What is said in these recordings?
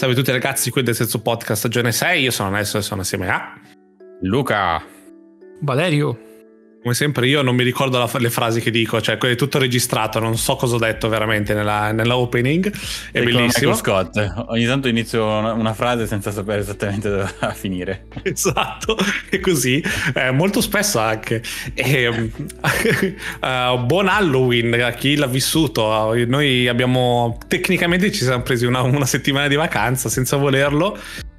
Salve a tutti ragazzi, qui del Senso Podcast stagione 6, io sono Nelson e sono assieme a Luca, Valerio, come sempre io non mi ricordo la, le frasi che dico, cioè è tutto registrato, non so cosa ho detto veramente nella, opening, è Sei bellissimo. Scott. Ogni tanto inizio una, una frase senza sapere esattamente dove va a finire. Esatto, è così, eh, molto spesso anche. E, um, eh, buon Halloween a chi l'ha vissuto. Noi abbiamo tecnicamente ci siamo presi una, una settimana di vacanza senza volerlo,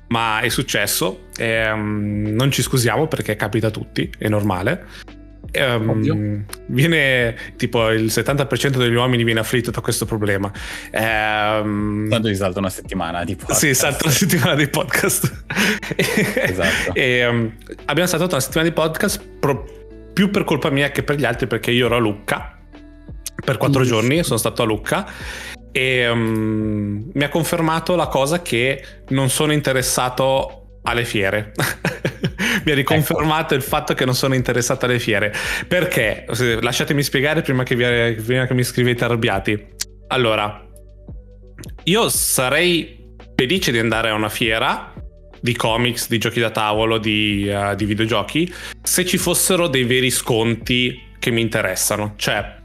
ma è successo. E, um, non ci scusiamo perché capita a tutti, è normale. Ovvio. viene tipo il 70% degli uomini viene afflitto da questo problema. Ehm, Tanto ti salta una settimana di podcast. sì, salta una settimana di podcast. Esatto. e, um, abbiamo saltato una settimana di podcast pro- più per colpa mia che per gli altri perché io ero a Lucca per quattro giorni, sono stato a Lucca e um, mi ha confermato la cosa che non sono interessato alle fiere. mi ha riconfermato il fatto che non sono interessato alle fiere. Perché? Lasciatemi spiegare prima che, vi- prima che mi scrivete arrabbiati. Allora, io sarei felice di andare a una fiera di comics, di giochi da tavolo, di, eh, di videogiochi, se ci fossero dei veri sconti che mi interessano. Cioè,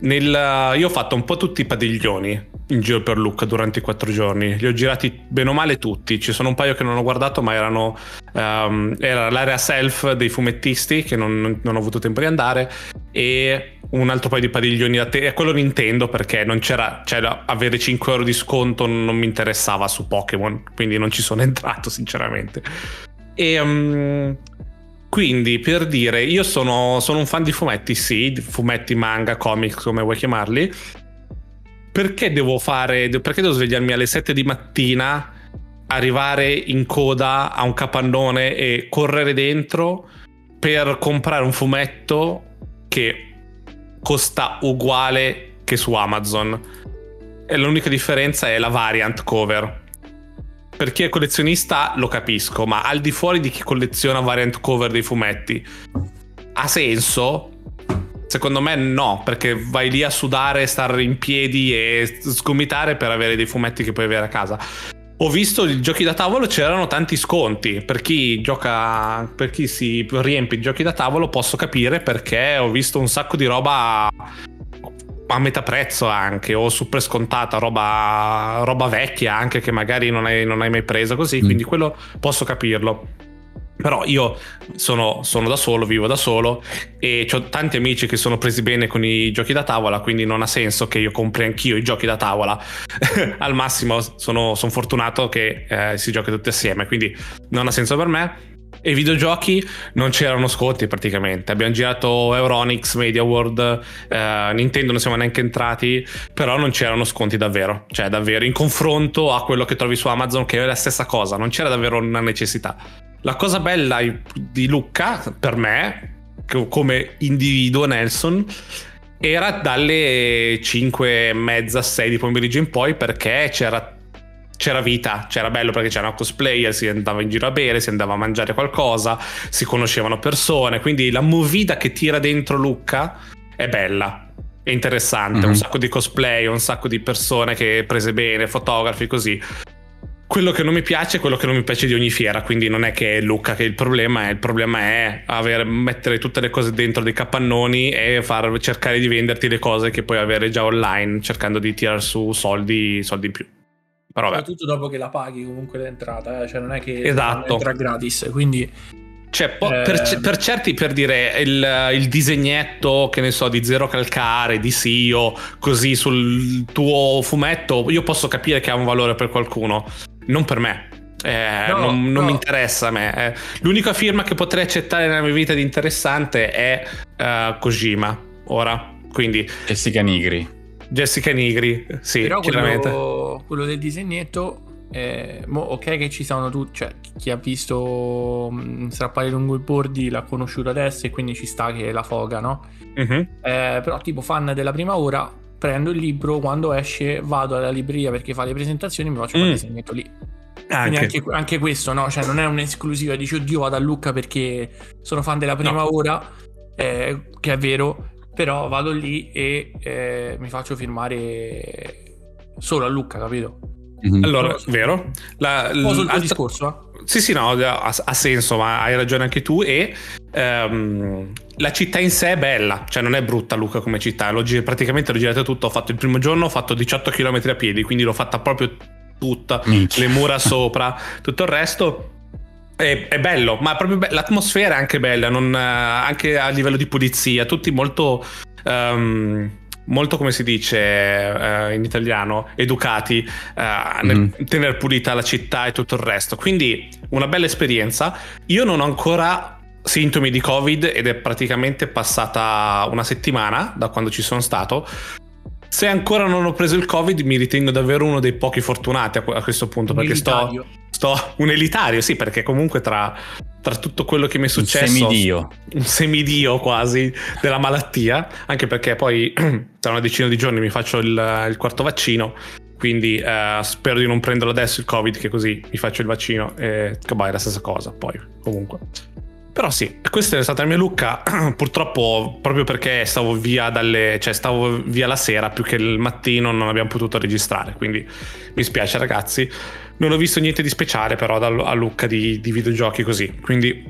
nel- io ho fatto un po' tutti i padiglioni in giro per Lucca durante i quattro giorni. Li ho girati bene o male tutti. Ci sono un paio che non ho guardato, ma erano ehm, era l'area self dei fumettisti che non, non ho avuto tempo di andare. E un altro paio di padiglioni da te. E quello Nintendo perché non c'era, cioè, avere 5 euro di sconto non mi interessava su Pokémon. Quindi non ci sono entrato, sinceramente. E. ehm, quindi per dire, io sono, sono un fan di fumetti, sì, fumetti, manga, comics, come vuoi chiamarli. Perché devo fare, perché devo svegliarmi alle 7 di mattina, arrivare in coda a un capannone e correre dentro per comprare un fumetto che costa uguale che su Amazon? E l'unica differenza è la variant cover. Per chi è collezionista lo capisco, ma al di fuori di chi colleziona variant cover dei fumetti, ha senso? Secondo me no, perché vai lì a sudare, stare in piedi e sgomitare per avere dei fumetti che puoi avere a casa. Ho visto i giochi da tavolo, c'erano tanti sconti. Per chi gioca, per chi si riempie i giochi da tavolo, posso capire perché ho visto un sacco di roba a metà prezzo anche, o super scontata, roba, roba vecchia anche che magari non hai, non hai mai preso così. Mm. Quindi quello posso capirlo. Però io sono, sono da solo, vivo da solo e ho tanti amici che sono presi bene con i giochi da tavola, quindi non ha senso che io compri anch'io i giochi da tavola. Al massimo sono, sono fortunato che eh, si giochi tutti assieme, quindi non ha senso per me. E videogiochi non c'erano sconti praticamente. Abbiamo girato Euronix, Media World, eh, Nintendo non siamo neanche entrati, però non c'erano sconti davvero. Cioè, davvero, in confronto a quello che trovi su Amazon, che è la stessa cosa, non c'era davvero una necessità. La cosa bella di Lucca, per me, come individuo Nelson, era dalle 5 e mezza, 6 di pomeriggio in poi perché c'era, c'era vita, c'era bello perché c'erano cosplayer, si andava in giro a bere, si andava a mangiare qualcosa, si conoscevano persone, quindi la movida che tira dentro Lucca è bella. È interessante, Mhm. un sacco di cosplay, un sacco di persone che prese bene, fotografi così. Quello che non mi piace è quello che non mi piace di ogni fiera, quindi non è che è Luca che è il problema, è, il problema è avere- mettere tutte le cose dentro dei capannoni e far cercare di venderti le cose che puoi avere già online, cercando di tirar su soldi, soldi in più. Però soprattutto dopo che la paghi comunque l'entrata, eh, cioè non è che Esatto. entra gratis, quindi cioè, po- Eh. per, per certi, per dire il, il disegnetto, che ne so, di Zero Calcare, di Sio, così sul tuo fumetto, io posso capire che ha un valore per qualcuno, non per me. Eh, No, non, non no. mi interessa a me. eh. L'unica firma che potrei accettare nella mia vita di interessante è eh, Kojima, ora. Quindi Jessica Nigri. Jessica Nigri, sì, però chiaramente. quello, quello del disegnetto eh, mo, ok che ci sono tutti, cioè chi ha visto mh, strappare lungo i bordi l'ha conosciuto adesso e quindi ci sta che la foga, no? Mhm. Eh, però tipo fan della prima ora prendo il libro quando esce vado alla libreria perché fa le presentazioni e mi faccio Mm. quel disegnetto lì Quindi Anche. anche, anche questo, no? Cioè, non è un'esclusiva. Dici, oddio, vado a Lucca perché sono fan della prima No. ora, eh, che è vero, però vado lì e eh, mi faccio firmare solo a Lucca, capito? Mhm. Allora, vero? La, Un po' sul tuo l'altra- discorso, eh? Sì, sì, no, ha, ha senso, ma hai ragione anche tu. E ehm, la città in sé è bella, cioè non è brutta Luca come città. L'ho gi- praticamente l'ho girata tutto. Ho fatto il primo giorno, ho fatto 18 km a piedi, quindi l'ho fatta proprio tutta, Minchia. le mura sopra, tutto il resto. È, è bello, ma proprio be- l'atmosfera è anche bella, non, eh, anche a livello di pulizia, tutti molto. ehm, molto come si dice eh, in italiano educati eh, nel Mhm. tenere pulita la città e tutto il resto. Quindi una bella esperienza. Io non ho ancora sintomi di covid ed è praticamente passata una settimana da quando ci sono stato se ancora non ho preso il covid mi ritengo davvero uno dei pochi fortunati a, a questo punto perché sto, sto un elitario sì perché comunque tra, tra tutto quello che mi è Un successo semidio. un semidio quasi della malattia, anche perché poi tra una decina di giorni mi faccio il, il quarto vaccino, quindi eh, spero di non prenderlo adesso il covid, che così mi faccio il vaccino e che boh, è la stessa cosa poi comunque. Però sì, questa è stata la mia Lucca, purtroppo proprio perché stavo via dalle, cioè stavo via la sera più che il mattino non abbiamo potuto registrare, quindi mi spiace ragazzi. Non ho visto niente di speciale però da, a Lucca di, di videogiochi così, quindi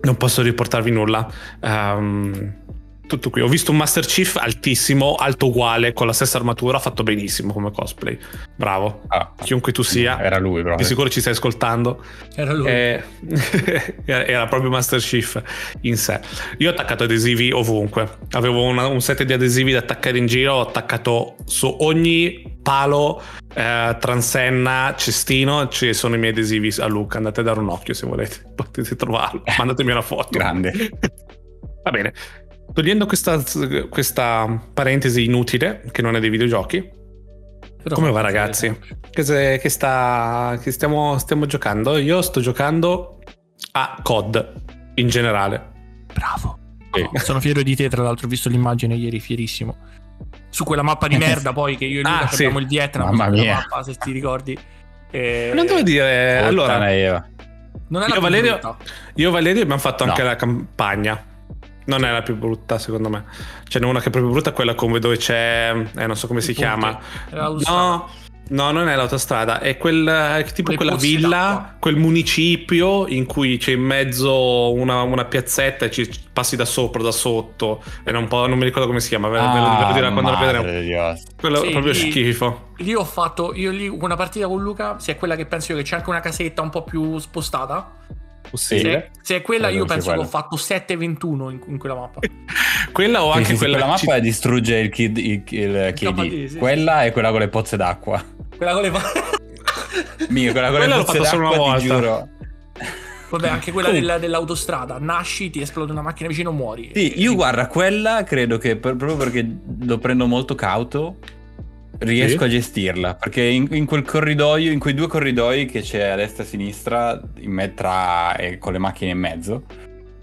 non posso riportarvi nulla. Ehm, tutto qui. Ho visto un Master Chief altissimo, alto uguale, con la stessa armatura, fatto benissimo come cosplay. Bravo. Ah, Chiunque tu sia, Era lui, di proprio. sicuro ci stai ascoltando. Era lui. Eh, era proprio Master Chief in sé. Io ho attaccato adesivi ovunque. Avevo una- un set di adesivi da attaccare in giro. Ho attaccato su ogni palo, eh, transenna, cestino. Ci sono i miei adesivi a Luca. Andate a dare un occhio se volete. Potete trovarlo. Mandatemi una foto. Grande. Va bene. Togliendo questa, questa parentesi inutile, che non è dei videogiochi, Però come va ragazzi? Che, se- che sta, che stiamo, stiamo giocando? Io sto giocando a COD in generale. Bravo. No, sono fiero di te, tra l'altro ho vito l'immagine ieri, fierissimo. Su quella mappa di merda poi che io e Luca Ah, sì. abbiamo il Vietnam, Mamma mia. mappa, se ti ricordi. Eh, Non devo dire, allora, Puttana Eva. non è la io Valerio- brutta. io e Valerio abbiamo fatto anche No. la campagna. Non è la più brutta, secondo me. Ce n'è una che è proprio brutta, quella come dove c'è. Eh, non so come Il si ponte. chiama. No, no, non è l'autostrada, è quel è tipo Quelle quella villa, d'acqua. quel municipio in cui c'è in mezzo una, una piazzetta e ci passi da sopra, da sotto. E non, po- non mi ricordo come si chiama, ve, lo- lo dirò quando lo vedremo. Quello Sì, è proprio lì- schifo. Lì ho fatto, io lì una partita con Luca, se è quella che penso io che c'è anche una casetta un po' più spostata. Possibile. Se, se è quella Eh, io penso che ho quella. fatto 7-21 in, in quella mappa. Quella o anche sì, sì, quella, quella mappa ci- distrugge il kid, il, il KD. KD, sì, quella è quella con le pozze d'acqua. Quella con le pa- Mica, quella con Quella le pozze d'acqua, una ti volta. giuro. Vabbè, anche quella della- dell'autostrada. Nasci, ti esplode una macchina vicino, muori. Sì, io guarda, quella credo che per- proprio perché lo prendo molto cauto, riesco Sì. a gestirla. Perché in, in quel corridoio, in quei due corridoi che c'è a destra e a sinistra, in me- tra e con le macchine in mezzo,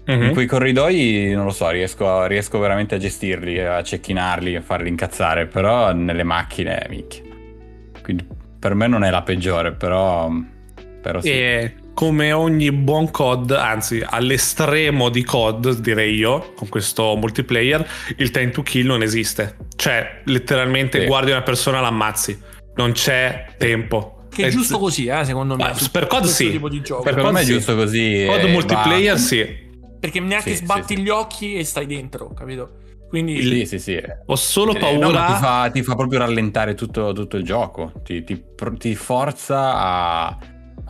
Mhm. in quei corridoi non lo so, riesco, riesco veramente a gestirli, a cecchinarli, a farli incazzare. Però nelle macchine, minchia. Quindi per me non è la peggiore, però. Però sì. E come ogni buon COD, anzi all'estremo di COD direi io, con questo multiplayer, il time to kill non esiste. Cioè, letteralmente Sì. guardi una persona e l'ammazzi. Non c'è tempo. Che è giusto così, eh, secondo me. Per COD sì. tipo di gioco. Per COD me è sì. giusto così. COD multiplayer basta. sì. Perché neanche Sì, sbatti sì, gli occhi e stai dentro, capito? Quindi Sì, sì, sì. Ho solo Eh, paura... no, ma ti, fa, ti fa proprio rallentare tutto, tutto il gioco. Ti, ti ti forza a,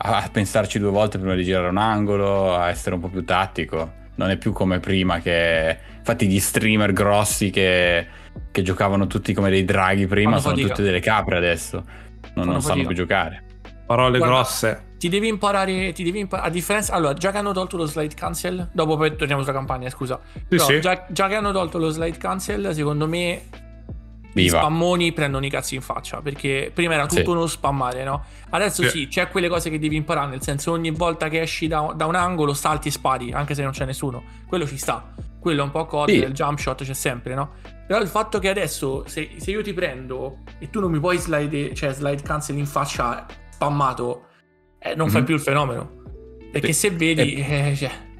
a pensarci due volte prima di girare un angolo, a essere un po' più tattico. Non è più come prima che. Infatti, gli streamer grossi che, che giocavano tutti come dei draghi prima Fanno sono fatica. tutti delle capre adesso. Non, non sanno più giocare. Parole Guarda, grosse. ti devi imparare, ti devi imparare, a differenza, allora, già che hanno tolto lo slide cancel, dopo poi torniamo sulla campagna, scusa. Però, sì. Già, già che hanno tolto lo slide cancel, secondo me Viva. spammoni prendono i cazzi in faccia, perché prima era tutto Sì. uno spammare, no? Adesso Sì. sì, c'è quelle cose che devi imparare, nel senso ogni volta che esci da, da un angolo salti e spari, anche se non c'è nessuno. Quello ci sta. Quello è un po' COD, Sì. il jump shot c'è sempre, no? Però il fatto che adesso, se, se io ti prendo e tu non mi puoi slide, cioè slide cancel in faccia spammato, eh, non fai Mhm. più il fenomeno. Perché se vedi, eh, cioè, Come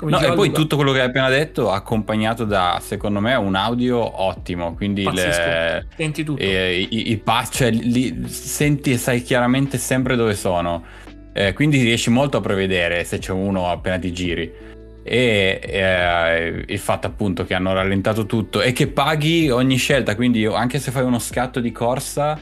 No, e poi tutto quello che hai appena detto accompagnato da, secondo me, un audio ottimo, quindi le- Senti tutto. e i, i cioè li senti e sai chiaramente sempre dove sono. Eh, quindi riesci molto a prevedere se c'è uno appena ti giri. E eh, il fatto appunto che hanno rallentato tutto e che paghi ogni scelta, quindi anche se fai uno scatto di corsa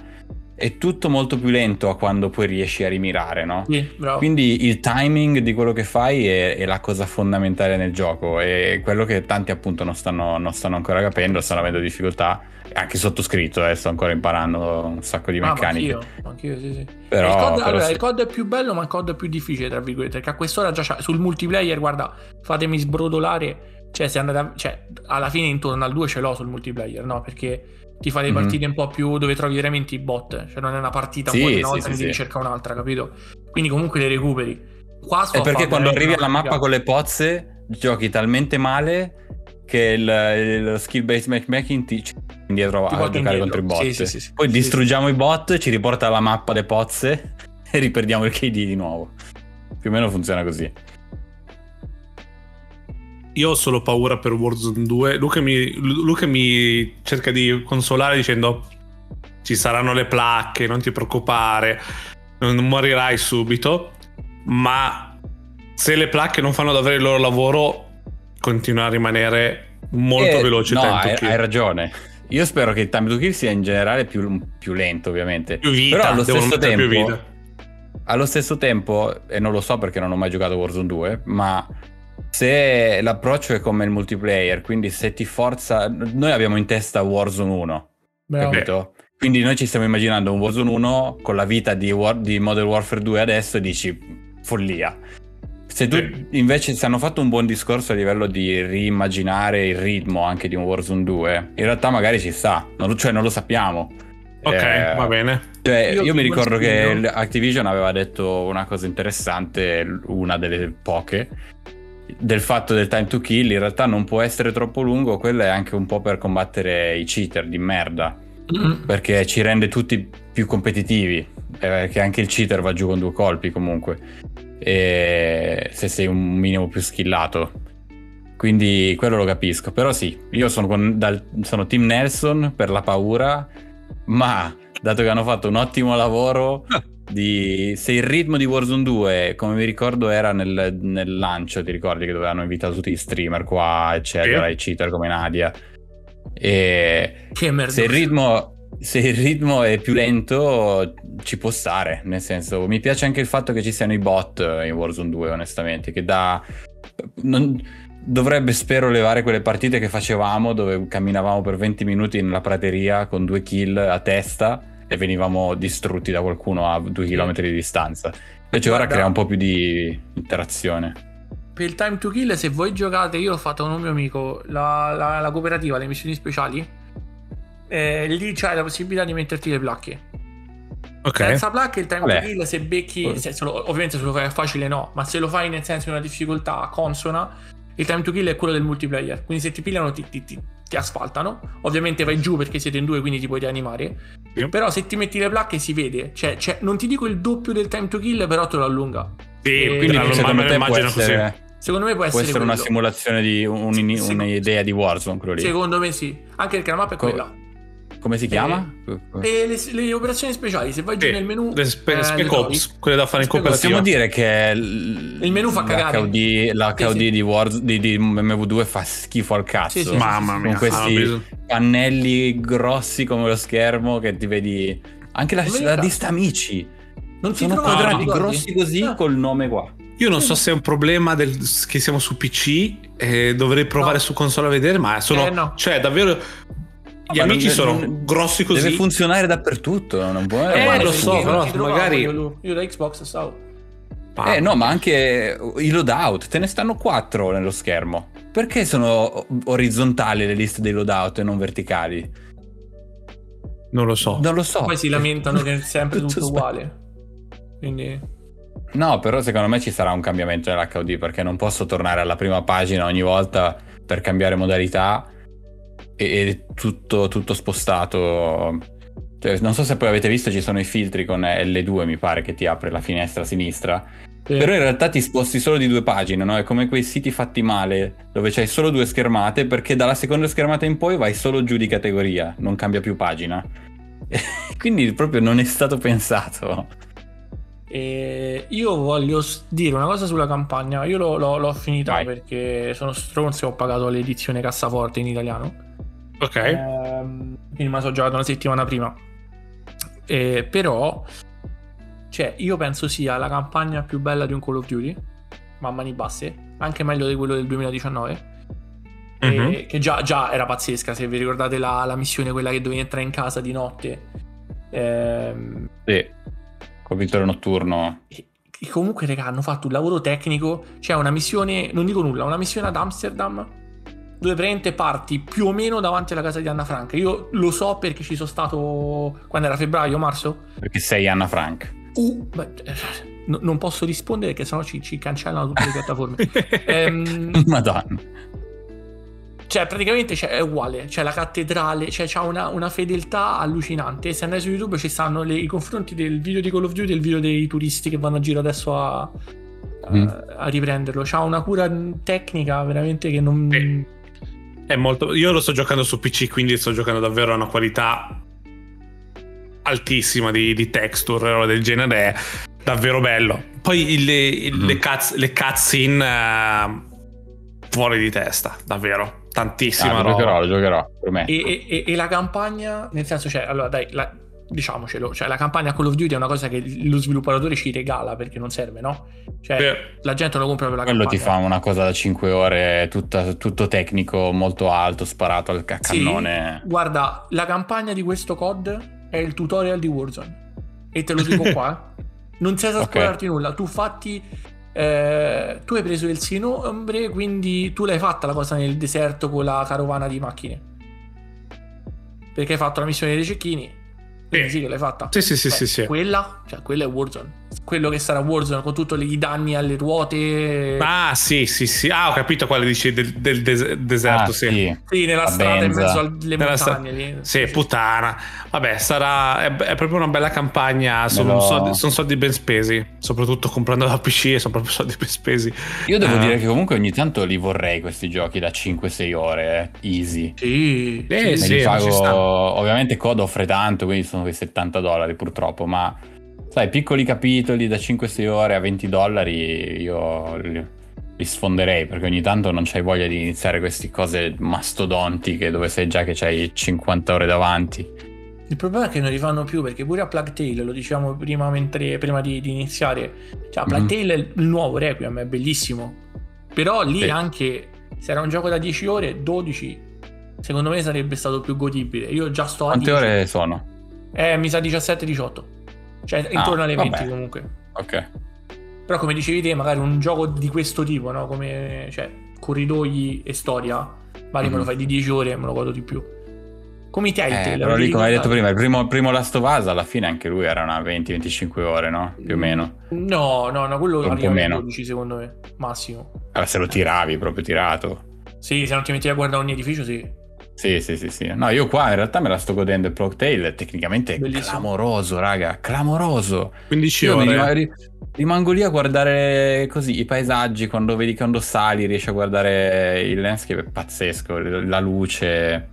è tutto molto più lento a quando poi riesci a rimirare, no? Sì, bravo. Quindi il timing di quello che fai è, è la cosa fondamentale nel gioco e quello che tanti appunto non stanno, non stanno ancora capendo, stanno avendo difficoltà, anche sottoscritto, eh, sto ancora imparando un sacco di Ah, meccaniche. anch'io, anch'io, sì, sì. Però- il, COD, però allora, sì. il COD è più bello, ma il COD è più difficile, tra virgolette. Perché a quest'ora già c'ha- sul multiplayer, guarda, fatemi sbrodolare. Cioè, se andate a- cioè, alla fine intorno al 2 ce l'ho sul multiplayer, no? Perché ti fa delle Mhm. partite un po' più dove trovi veramente i bot. Cioè, non è una partita Sì, un po' di una sì, volta sì, ne devi sì. cercare un'altra, capito? Quindi comunque le recuperi. Qua È perché quando arrivi alla mappa fatica. con le pozze giochi talmente male che il, il skill based matchmaking ti indietro Ti a giocare indietro. contro i bot. Sì, sì, sì, sì. Poi Sì, distruggiamo i bot, ci riporta alla mappa le pozze e riperdiamo il KD di nuovo. Più o meno funziona così. Io ho solo paura per Warzone 2. Luca mi, Luca mi cerca di consolare dicendo ci saranno le placche, non ti preoccupare, non morirai subito. Ma se le placche non fanno davvero il loro lavoro, continua a rimanere molto Eh, veloce No, hai, hai ragione. Io spero che il time to kill sia in generale più, più lento, ovviamente. Più vita, Però allo stesso tempo, allo stesso tempo, e non lo so perché non ho mai giocato Warzone 2, ma se l'approccio è come il multiplayer, quindi se ti forza... Noi abbiamo in testa Warzone 1, Bravo. capito? Quindi noi ci stiamo immaginando un Warzone 1 con la vita di, War- di Modern Warfare 2 adesso e dici follia. Se tu invece se hanno fatto un buon discorso a livello di riimmaginare il ritmo anche di un Warzone 2, in realtà magari ci sta, non, cioè non lo sappiamo. Ok, Eh, va bene. Cioè, Io io, mi ricordo che Activision aveva detto una cosa interessante, una delle poche, del fatto del time to kill, in realtà non può essere troppo lungo, quello è anche un po' per combattere i cheater di merda, Mm. perché ci rende tutti più competitivi, eh, perché anche il cheater va giù con due colpi comunque, e se sei un minimo più skillato. Quindi quello lo capisco, però sì, io sono, con- dal- sono Team Nelson per la paura, ma dato che hanno fatto un ottimo lavoro, di, se il ritmo di Warzone 2, come mi ricordo, era nel, nel lancio, ti ricordi che dove hanno invitato tutti gli streamer qua, eccetera, Sì. i cheater come Nadia, e Che merda. se il ritmo se il ritmo è più lento ci può stare nel senso mi piace anche il fatto che ci siano i bot in Warzone 2 onestamente che da non- dovrebbe spero levare quelle partite che facevamo dove camminavamo per 20 minuti nella prateria con due kill a testa e venivamo distrutti da qualcuno a due chilometri di distanza invece ora Guarda- crea un po' più di interazione Per il time to kill, se voi giocate, io l'ho fatto con un mio amico, la, la- la cooperativa, le missioni speciali. eh, lì c'hai la possibilità di metterti le placche. Ok. Senza placche il time Vabbè. to kill, se becchi, se- se lo- ovviamente se lo fai a facile no, ma se lo fai nel senso di una difficoltà consona, il time to kill è quello del multiplayer. Quindi se ti pigliano ti, ti- ti- ti asfaltano. Ovviamente vai giù perché siete in due, quindi ti puoi rianimare. Sì. Però se ti metti le placche si vede. Cioè, cioè, non ti dico il doppio del time to kill, però te lo allunga. Sì, Eh, quindi lo secondo me immagino così. essere, Secondo me può può essere, essere una simulazione di un- sì. un'idea di Warzone quello lì Secondo me sì. Anche perché la mappa è Co- quella. Come si chiama? E le, le operazioni speciali, se vai giù Sì, nel menu. le spe- eh, spec le trovi. ops, quelle da fare in cooperativa. Possiamo dire che l- Il menu fa cagare. l'HUD, l'HUD Sì, sì. Di, Wars- di, di MV2 fa schifo al cazzo. Sì, sì, sì. Mamma mia, Con questi ah, pannelli grossi come lo schermo che ti vedi. Anche la, Non la lista amici. Non ti Sono trovano, quadrati guardi? grossi così Ah. col nome qua. Io non so se è un problema del, che siamo su PC e dovrei provare No. su console a vedere, ma sono... Eh, no. Cioè, davvero... Gli ma amici sono non- grossi così. Deve funzionare dappertutto. Non può, Eh, lo so, però magari- Io, io da Xbox stavo. Eh no, ma anche i loadout, te ne stanno quattro nello schermo. Perché sono orizzontali le liste dei loadout e non verticali? Non lo so. Non lo so. Poi si lamentano che è sempre Tutto tutto uguale. Quindi. No, però secondo me ci sarà un cambiamento nell'HUD perché non posso tornare alla prima pagina ogni volta per cambiare modalità e, tutto, tutto spostato. Cioè, non so se poi avete visto, ci sono i filtri con L2, mi pare, che ti apre la finestra a sinistra. Sì. Però in realtà ti sposti solo di due pagine, no? È come quei siti fatti male, dove c'hai solo due schermate, perché dalla seconda schermata in poi vai solo giù di categoria, non cambia più pagina. Quindi proprio non è stato pensato. E io voglio dire una cosa sulla campagna. Io l'ho, l'ho- l'ho finita Vai. perché sono stronzo e ho pagato l'edizione cassaforte in italiano. Ok. Ehm, quindi me la sono giocato una settimana prima. Eh, però, cioè, io penso sia la campagna più bella di un Call of Duty, ma a mani basse, anche meglio di quello del 2019. e- Mhm. che già, già era pazzesca. Se vi ricordate la, la missione, quella che dovevi entrare in casa di notte. Ehm, Sì. Col vittorio notturno. e- e comunque, raga, hanno fatto un lavoro tecnico. C'è una missione, non dico nulla, una missione ad Amsterdam. Dove praticamente parti più o meno davanti alla casa di Anna Frank. Io lo so perché ci sono stato quando era febbraio, marzo. Perché sei Anna Frank. Uh, beh, eh, no- non posso rispondere perché sennò ci, ci cancellano tutte le piattaforme. Ehm, Madonna. cioè, praticamente cioè, è uguale. C'è la cattedrale, cioè, c'ha una, una fedeltà allucinante. Se andai su YouTube ci stanno le- i confronti del video di Call of Duty e il video dei turisti che vanno a giro adesso a, a- Mm. a riprenderlo. C'ha una cura tecnica veramente che non. Sì. È molto... Io lo sto giocando su PC, quindi sto giocando davvero a una qualità altissima di, di texture e roba del genere. È davvero bello. Poi il- il- Mhm. le, cuts, le cutscene eh, fuori di testa, davvero. Tantissima Ah, lo roba. giocherò, lo giocherò, prometto. E, e- e- e la campagna, nel senso, cioè, allora dai, la- diciamocelo, cioè la campagna Call of Duty è una cosa che lo sviluppatore ci regala perché non serve, no? Cioè, Beh, la gente lo compra per la Quello campagna. ti fa una cosa da 5 ore, tutta- tutto tecnico, molto alto, sparato al ca- Sì, cannone. guarda, la campagna di questo COD è il tutorial di Warzone. E te lo dico qua. eh. Non senza Ok. spoilerti nulla. Tu fatti. eh, tu hai preso il sinombre, quindi tu l'hai fatta la cosa nel deserto con la carovana di macchine. Perché hai fatto la missione dei cecchini. Quindi Sì. sì, che l'hai fatta. Sì, sì, sì, Eh, sì, sì. Quella, cioè, quella è Warzone. Quello che sarà Warzone con tutti i danni alle ruote. Ah, sì, sì, sì. Ah, ho capito quale dici del, del des- deserto, Ah, sì. sì. sì, nella la strada in benza. mezzo alle Nella montagne. lì. Sì, puttana. Vabbè, sarà. È, è proprio una bella campagna. Sono, Me lo- soldi, sono soldi ben spesi. Soprattutto comprando la PC, sono proprio soldi ben spesi. Io devo Ah. dire che comunque ogni tanto li vorrei questi giochi da 5-6 ore, eh, easy. Sì, Eh, sì, sta. pago, ovviamente COD offre tanto, quindi sono quei 70 dollari purtroppo, ma sai, piccoli capitoli da 5-6 ore a 20 dollari io li, li sfonderei perché ogni tanto non c'hai voglia di iniziare queste cose mastodontiche dove sai già che c'hai 50 ore davanti. Il problema è che non li fanno più perché pure a Plague Tale, lo diciamo prima, mentre, prima di, di iniziare, cioè a Plague Mhm. Tale il nuovo Requiem è bellissimo, però lì Sì. anche se era un gioco da 10 ore, 12, secondo me sarebbe stato più godibile. Io già sto a Quante 10. ore sono? Eh, mi sa 17-18, cioè intorno alle 20 Ah, vabbè. comunque. Ok. Però come dicevi te, magari un gioco di questo tipo, no? Come, cioè, corridoi e storia, magari me lo Mhm. fai di 10 ore e me lo godo di più. Come i Eh, Telltale. però avete lì, come hai detto prima, il primo, primo Last of Us alla fine anche lui era una 20-25 ore, no? Più o meno. No, no, no, quello Un po' meno. 12 secondo me, massimo. Allora, se lo tiravi proprio tirato. Sì, se non ti metti a guardare ogni edificio, sì. Sì, sì, sì, sì. No, io qua in realtà me la sto godendo. Il Tale tecnicamente è clamoroso, raga, clamoroso. 15 Io mi ore. rima- ri- rimango lì a guardare così i paesaggi, quando vedi quando sali riesci a guardare il landscape, è pazzesco, la luce,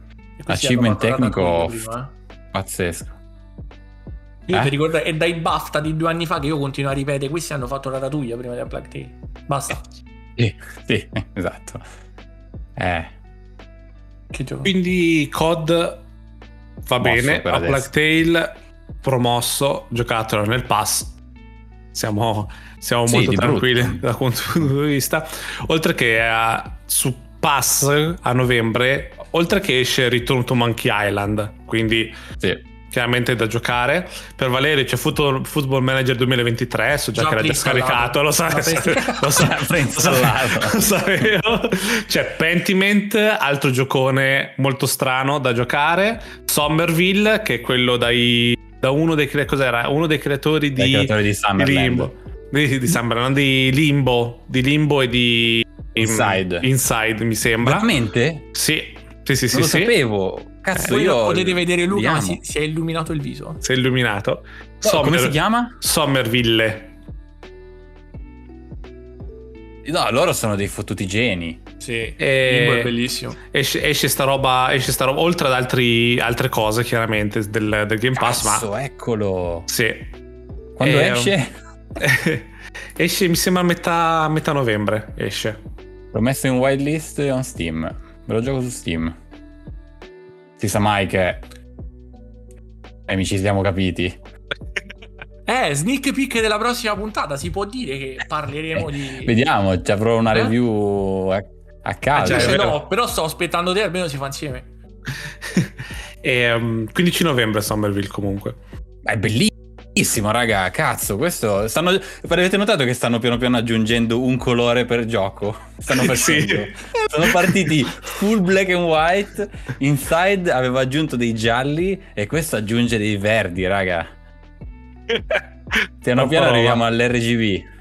achievement tecnico, prima, pazzesco. eh. Io Eh? ti ricordo, è dai BAFTA di due anni fa che io continuo a ripetere, questi hanno fatto Ratatouille prima della Plague Tale. Basta. Sì, sì, esatto. Eh? Quindi COD va bene. A. Plague Tale promosso, giocatelo nel pass. Siamo, siamo Sì, molto tranquilli brutto. da questo punto di vista. Oltre che a- su pass a novembre, oltre che esce Return to Monkey Island, quindi sì. Chiaramente da giocare. Per Valerio c'è Football, Football Manager 2023, so già, Già che l'ha già scaricato, lo sa, lo sa- lo sapevo. C'è Pentiment, altro giocone molto strano da giocare. Somerville, che è quello dai, da uno dei? Uno dei creatori Dai di, creatori di di. Limbo. Di, di Summerland, di Limbo, di Limbo e di Inside. Inside, mi sembra. Veramente? Sì, sì, sì, sì. non lo sì. sapevo. Cazzo, Voi io... potete vedere Luca, ma si, si è illuminato il viso. Si è illuminato. No, come si chiama? Somerville. No, loro sono dei fottuti geni. Sì, E- Limbo è bellissimo. Esce, esce sta roba, esce sta roba, oltre ad altri- altre cose chiaramente del, del Game Pass, Cazzo, ma eccolo. sì. Quando Eh, esce? esce mi sembra a metà, metà novembre, esce. L'ho messo in whitelist on Steam. Me lo gioco su Steam. Si sa mai che... Eh, mi ci siamo capiti. Eh, sneak peek della prossima puntata. Si può dire che parleremo di. Vediamo, ci avrò una Eh? review a, a caso. già, è Invece vero. no, però sto aspettando te, almeno si fa insieme. E, um, 15 novembre Somerville comunque. È bellissimo, raga. Cazzo, questo. Stanno... Avete notato che stanno piano piano aggiungendo un colore per gioco? Stanno facendo. Sì. Sono partiti full black and white. Inside aveva aggiunto dei gialli e questo aggiunge dei verdi, raga. Piano piano arriviamo all'RGB.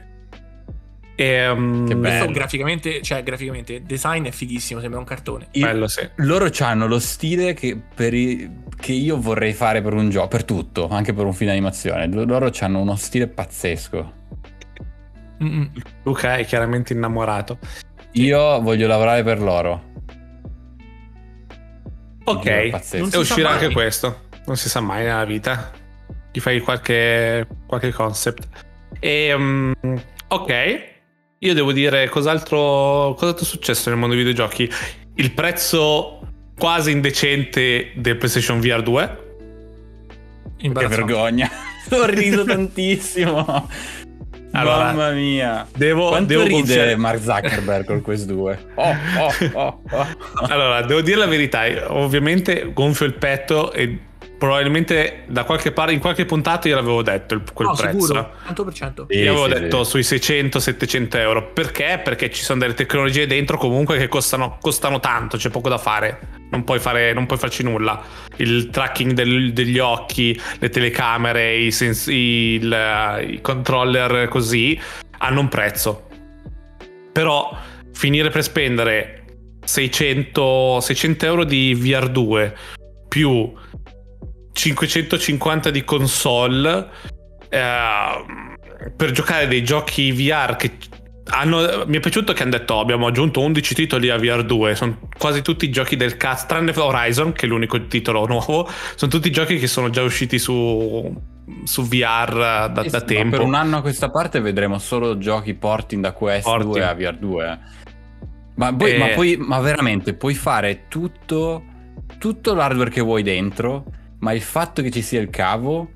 E, um, Che Questo bello. graficamente, cioè graficamente, design è fighissimo, sembra un cartone. Bello, sì. Loro hanno lo stile che, per i- che io vorrei fare per un gioco, per tutto, anche per un film animazione. Loro hanno uno stile pazzesco. Luca è chiaramente innamorato. Io voglio lavorare per loro. Ok, e uscirà anche questo. Non si sa mai nella vita. Gli fai qualche, qualche concept. E, um, ok, io devo dire cos'altro, cos'altro è successo nel mondo dei videogiochi. Il prezzo quasi indecente del PlayStation VR 2. Che vergogna. Ho riso tantissimo. Allora, Mamma mia. Devo, Quanto devo ride confiare- Mark Zuckerberg col Quest 2? Oh, oh, oh, oh. Allora, devo dire la verità, ovviamente gonfio il petto e probabilmente da qualche parte, in qualche puntata io l'avevo detto il- quel No, prezzo. sicuro, 100%. Sì, Io avevo sì, detto sì. sui 600-700 euro. Perché? Perché ci sono delle tecnologie dentro comunque che costano, costano tanto, c'è poco da fare. Non puoi, fare, non puoi farci nulla. Il tracking del- degli occhi, le telecamere, i, sens- il- i controller così hanno un prezzo. Però finire per spendere 600, 600 euro di VR2 più 550 di console eh, per giocare dei giochi VR che hanno, mi è piaciuto che hanno detto abbiamo aggiunto 11 titoli a VR2 sono quasi tutti giochi del cazzo tranne Horizon che è l'unico titolo nuovo sono tutti giochi che sono già usciti su, su VR da, Eh da tempo Per un anno a questa parte vedremo solo giochi porting da Quest Porting. 2 a VR 2. Ma, poi, Eh. ma poi- ma veramente puoi fare tutto, tutto l'hardware che vuoi dentro, ma il fatto che ci sia il cavo,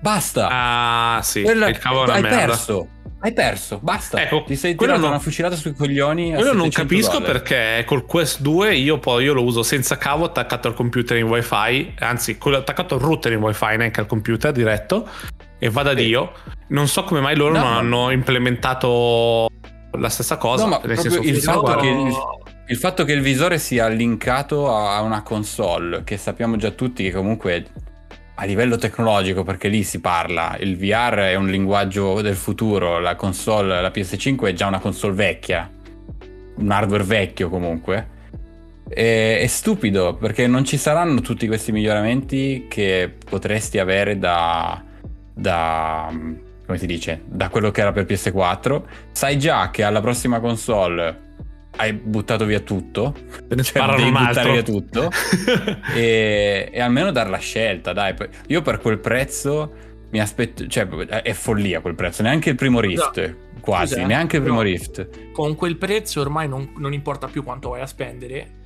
basta. ah sì Quella- il cavo è una hai merda perso. Hai perso, basta. Ecco, Ti sei quello tirato non- una fucilata sui coglioni. Quello non 700 capisco dollari. perché col Quest 2 io poi io lo uso senza cavo attaccato al computer in wifi, anzi quello attaccato al router in wifi, neanche al computer diretto, e va da Sì. Dio. Non so come mai loro No, non ma- hanno implementato la stessa cosa. No, ma nel senso il fatto che- Il fatto che il visore sia linkato a una console, che sappiamo già tutti che comunque a livello tecnologico, perché lì si parla, il VR è un linguaggio del futuro, la console, la PS5 è già una console vecchia, un hardware vecchio comunque. E- è stupido perché non ci saranno tutti questi miglioramenti che potresti avere da, da come si dice, da quello che era per PS4. Sai già che alla prossima console hai buttato via tutto, cioè devi un buttare via tutto e, e almeno dar la scelta, dai. Io per quel prezzo mi aspetto, cioè è follia quel prezzo, neanche il primo Rift, quasi, Scusa, neanche il primo no. Rift. Con quel prezzo ormai non, non importa più quanto vai a spendere.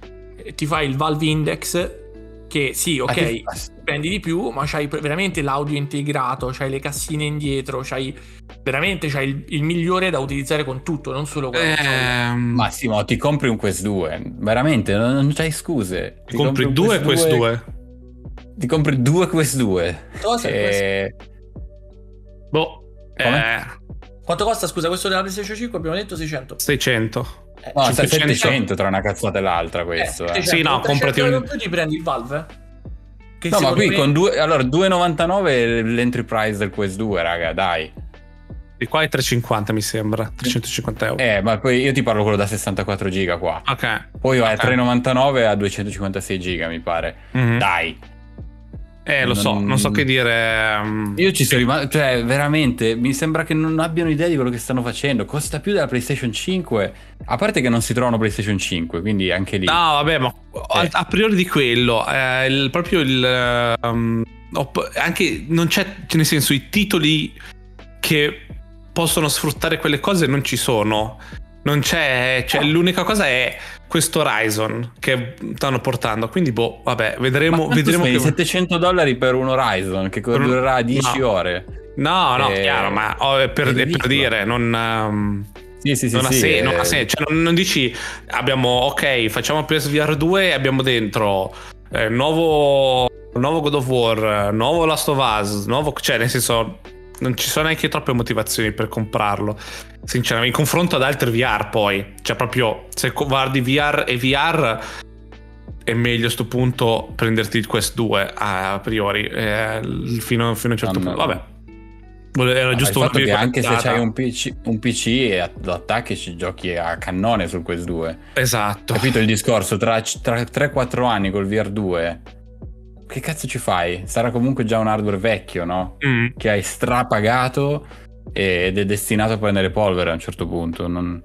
Ti fai il Valve Index, che sì, ok, ti- spendi di più, ma c'hai veramente l'audio integrato, c'hai le cassine indietro, c'hai veramente c'hai il, il migliore da utilizzare con tutto, non solo con la console. Ehm, Ma sì, ma ti compri un Quest 2, veramente, non, non c'hai scuse. ti compri un due Quest 2. Ti compri due Quest 2. Cosa? E... Boh, Come? eh, Quanto costa, scusa, questo della PlayStation 5? Abbiamo detto 600. 600. Eh, No, sta 500. 700 tra una cazzata e l'altra questo. eh. 600. Sì, no, Con 300 comprati un- più ti prendi il Valve. Che No, ma qui me- con due, allora 2,99 è l'entry price del Quest 2, raga, dai. Di qua è 350 mi sembra, 350 euro. Eh, ma poi io ti parlo quello da 64 giga qua. Ok. Poi vai Ok. a 3,99 a 256 giga, mi pare. Mhm. Dai. Eh, lo so, Non- non so che dire. mm, Io ci sono rimasto, cioè veramente mi sembra che non abbiano idea di quello che stanno facendo. Costa più della PlayStation 5. A parte che non si trovano PlayStation 5, quindi anche lì. No, vabbè, ma a, Eh. a priori di quello, eh, il- proprio il. um, anche non c'è, cioè, nel senso, i titoli che possono sfruttare quelle cose non ci sono. Non c'è, cioè, l'unica cosa è questo Horizon che stanno portando. Quindi, boh, vabbè, Ma vedremo. quanto vedremo che- 700 dollari per un Horizon che Per un- durerà 10 no. ore. No, no, Eh, chiaro, ma oh, per, per dire, non. um, Sì, sì, sì. non, ha sen- eh, non ha senso, cioè, non, non dici abbiamo ok, facciamo PSVR 2 e abbiamo dentro eh, nuovo, nuovo God of War, eh, nuovo Last of Us, nuovo, cioè nel senso non ci sono neanche troppe motivazioni per comprarlo. Sinceramente, in confronto ad altri VR poi, cioè proprio se guardi VR e VR è meglio a sto punto prenderti il Quest 2 a priori, eh, fino, fino a un certo no. punto. Vabbè. Era Ma giusto fatto una che anche se c'hai un PC, un PC e lo attacchi ci giochi a cannone su Quest 2. Esatto. Capito il discorso? Tra, tra 3-4 anni col VR2, che cazzo ci fai? Sarà comunque già un hardware vecchio, no? Mm. Che hai strapagato ed è destinato a prendere polvere a un certo punto. Non,